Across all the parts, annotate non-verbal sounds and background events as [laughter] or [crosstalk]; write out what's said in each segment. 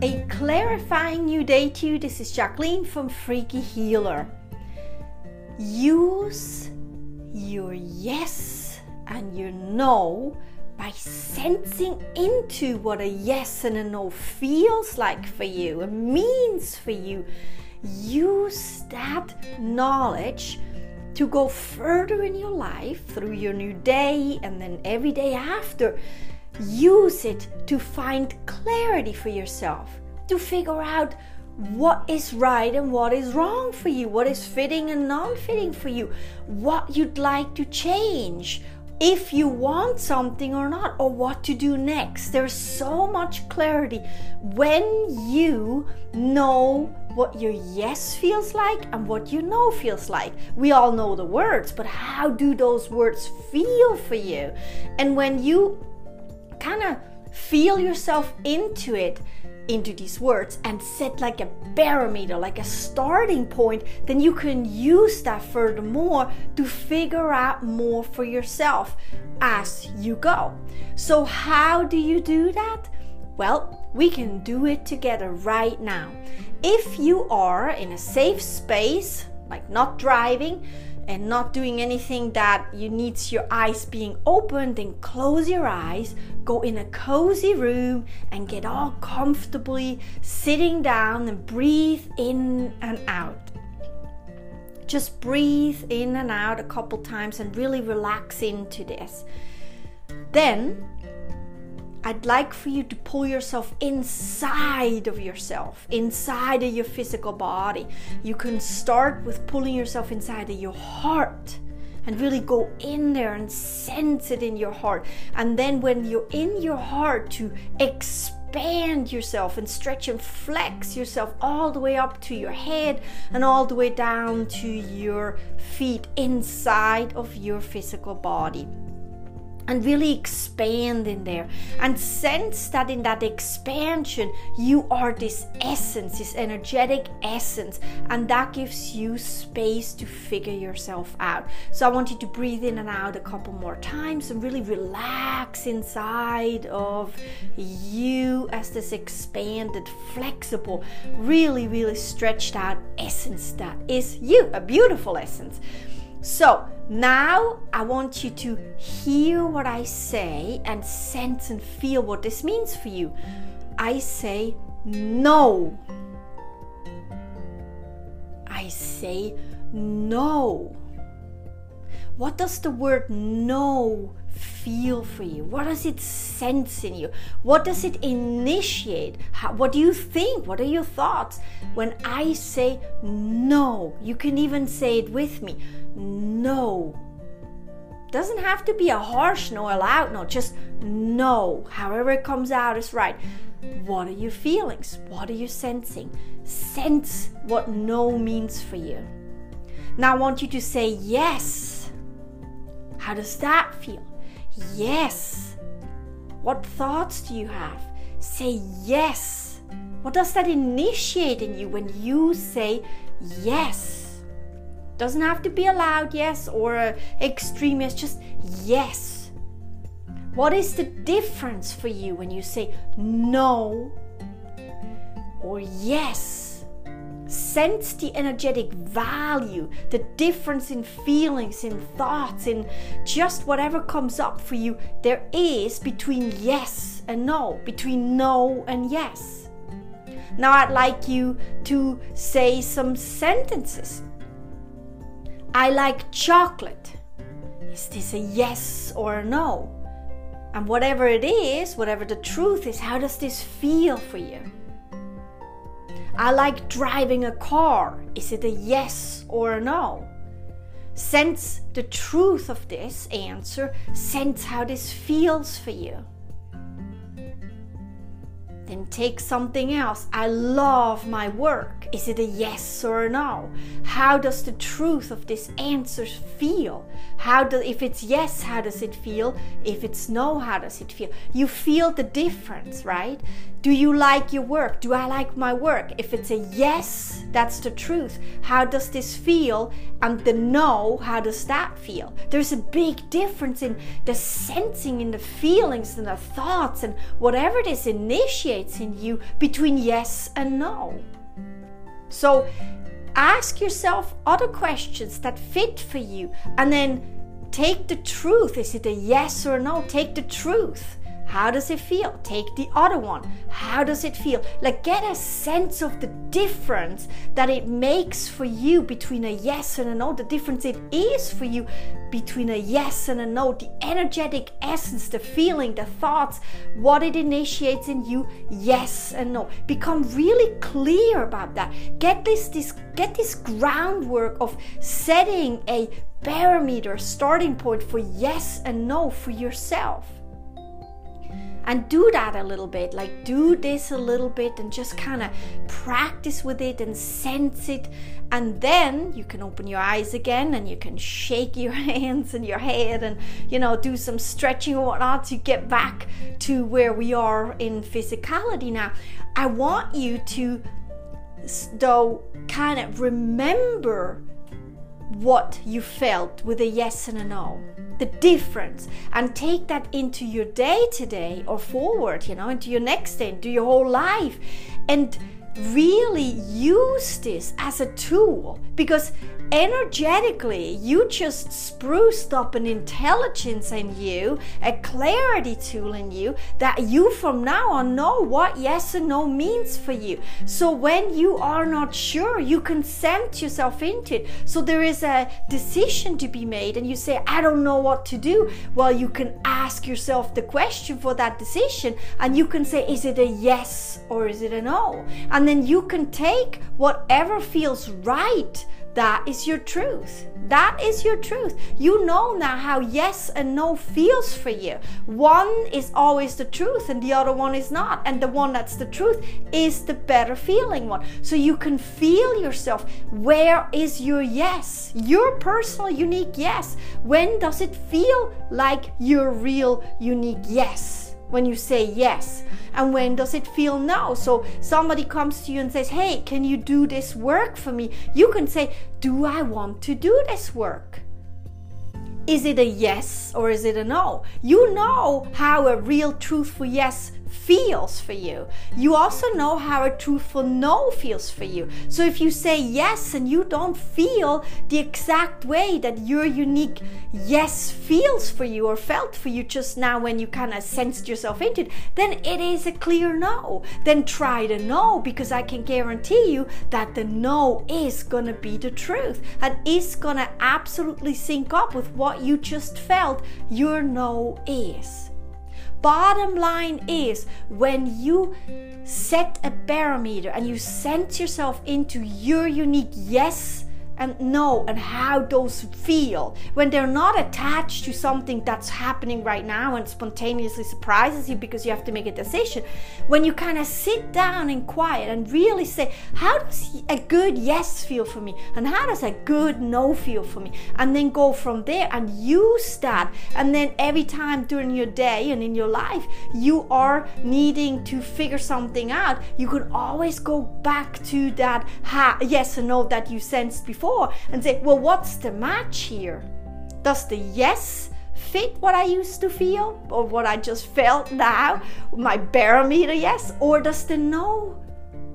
A clarifying new day to you. This is Jacqueline from Freaky Healer. Use your yes and your no by sensing into what a yes and a no feels like for you and means for you. Use that knowledge to go further in your life through your new day and then every day after. Use it to find clarity for yourself, to figure out what is right and what is wrong for you, what is fitting and non fitting for you, what you'd like to change, if you want something or not, or what to do next. There's so much clarity when you know what your yes feels like and what your no feels like. We all know the words, but how do those words feel for you? And when you kind of feel yourself into it, into these words and set like a barometer, like a starting point, then you can use that furthermore to figure out more for yourself as you go. So, how do you do that? Well, we can do it together right now. If you are in a safe space, like not driving, and not doing anything that you needs your eyes being open, then close your eyes, go in a cozy room and get all comfortably sitting down and breathe in and out. Just breathe in and out a couple times and really relax into this. Then I'd like for you to pull yourself inside of yourself, inside of your physical body. You can start with pulling yourself inside of your heart and really go in there and sense it in your heart. And then when you're in your heart, to expand yourself and stretch and flex yourself all the way up to your head and all the way down to your feet inside of your physical body and really expand in there. And sense that in that expansion you are this essence this energetic essence and that gives you space to figure yourself out. So i want you to breathe in and out a couple more times and really relax inside of you as this expanded flexible really really stretched out essence that is you a beautiful essence. So now I want you to hear what I say and sense and feel what this means for you. I say no. I say no. What does the word no feel for you? What does it sense in you? What does it initiate? How, what do you think? What are your thoughts? When I say no, you can even say it with me no. Doesn't have to be a harsh no, a loud no, just no. However it comes out is right. What are your feelings? What are you sensing? Sense what no means for you. Now I want you to say yes. How does that feel? Yes. What thoughts do you have? Say yes. What does that initiate in you when you say yes? Doesn't have to be a loud yes or an extreme yes, just yes. What is the difference for you when you say no or yes? Sense the energetic value, the difference in feelings, in thoughts, in just whatever comes up for you, there is between yes and no, between no and yes. Now, I'd like you to say some sentences. I like chocolate. Is this a yes or a no? And whatever it is, whatever the truth is, how does this feel for you? I like driving a car. Is it a yes or a no? Sense the truth of this answer, sense how this feels for you. Then take something else. I love my work. Is it a yes or a no? How does the truth of this answer feel? How do if it's yes, how does it feel? If it's no, how does it feel? You feel the difference, right? Do you like your work? Do I like my work? If it's a yes, that's the truth. How does this feel? And the no, how does that feel? There's a big difference in the sensing, in the feelings, and the thoughts, and whatever this initiates in you between yes and no. So ask yourself other questions that fit for you and then take the truth. Is it a yes or no? Take the truth how does it feel? Take the other one. How does it feel? Like get a sense of the difference that it makes for you between a yes and a no, the difference it is for you between a yes and a no, the energetic essence, the feeling, the thoughts, what it initiates in you, yes and no. Become really clear about that. Get this, this get this groundwork of setting a barometer starting point for yes and no for yourself and do that a little bit like do this a little bit and just kind of practice with it and sense it. And then you can open your eyes again and you can shake your [laughs] hands and your head and you know do some stretching or whatnot to get back to where we are in physicality. Now i want you to though kind of remember what you felt with a yes and a no the difference and take that into your day to day or forward, you know, into your next day, into your whole life. And really use this as a tool because energetically you just spruced up an intelligence in you a clarity tool in you that you from now on know what yes and no means for you. So when you are not sure you can send yourself into it. So there is a decision to be made and you say i don't know what to do. Well you can ask yourself the question for that decision and you can say is it a yes or is it a no? And then you can take whatever feels right. That is your truth. That is your truth. You know now how yes and no feels for you. One is always the truth and the other one is not. And the one that's the truth is the better feeling one. So you can feel yourself. Where is your yes? Your personal, unique yes. When does it feel like your real, unique yes? When you say yes and when does it feel no so somebody comes to you and says hey can you do this work for me? You can say do i want to do this work? Is it a yes or is it a no? You know how a real truthful yes feels for you. You also know how a truthful no feels for you. So if you say yes and you don't feel the exact way that your unique yes feels for you or felt for you just now when you kind of sensed yourself into it, then it is a clear no. Then try the no because I can guarantee you that the no is gonna be the truth and is gonna absolutely sync up with what you just felt your no is. Bottom line is when you set a barometer and you sense yourself into your unique yes and know and how those feel when they're not attached to something that's happening right now and spontaneously surprises you because you have to make a decision. When you kind of sit down and quiet and really say, how does a good yes feel for me? And how does a good no feel for me? And then go from there and use that. And then every time during your day and in your life, you are needing to figure something out, you can always go back to that ha- yes and no that you sensed before before and say, well, what's the match here? Does the yes fit what I used to feel or what I just felt now, my barometer yes, or does the no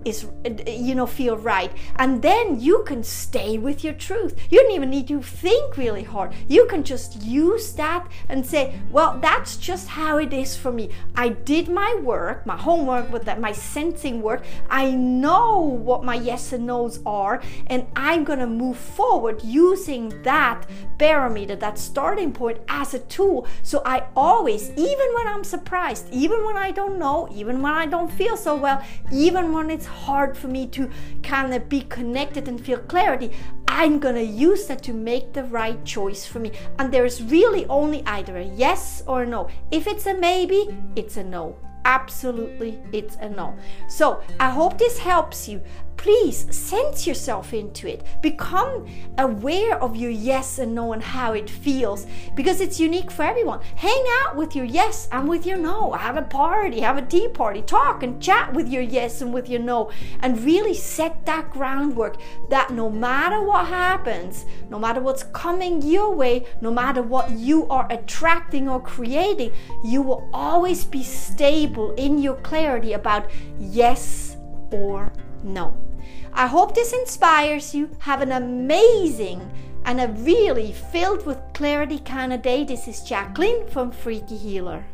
is you know feel right. And then you can stay with your truth. You don't even need to think really hard. You can just use that and say well that's just how it is for me. I did my work my homework with that my sensing work. I know what my yes and no's are and i'm going to move forward using that barometer that starting point as a tool. So i always even when i'm surprised even when i don't know even when i don't feel so well even when it's hard for me to kind of be connected and feel clarity, I'm gonna use that to make the right choice for me. And there's really only either a yes or a no. If it's a maybe, it's a no absolutely it's a no so i hope this helps you please sense yourself into it. Become aware of your yes and no and how it feels because it's unique for everyone. Hang out with your yes and with your no. Have a party, have a tea party, talk and chat with your yes and with your no, and really set that groundwork that no matter what happens, no matter what's coming your way, no matter what you are attracting or creating, you will always be stable in your clarity about yes or no. I hope this inspires you. Have an amazing and a really filled with clarity kind of day. This is Jacqueline from Freaky Healer.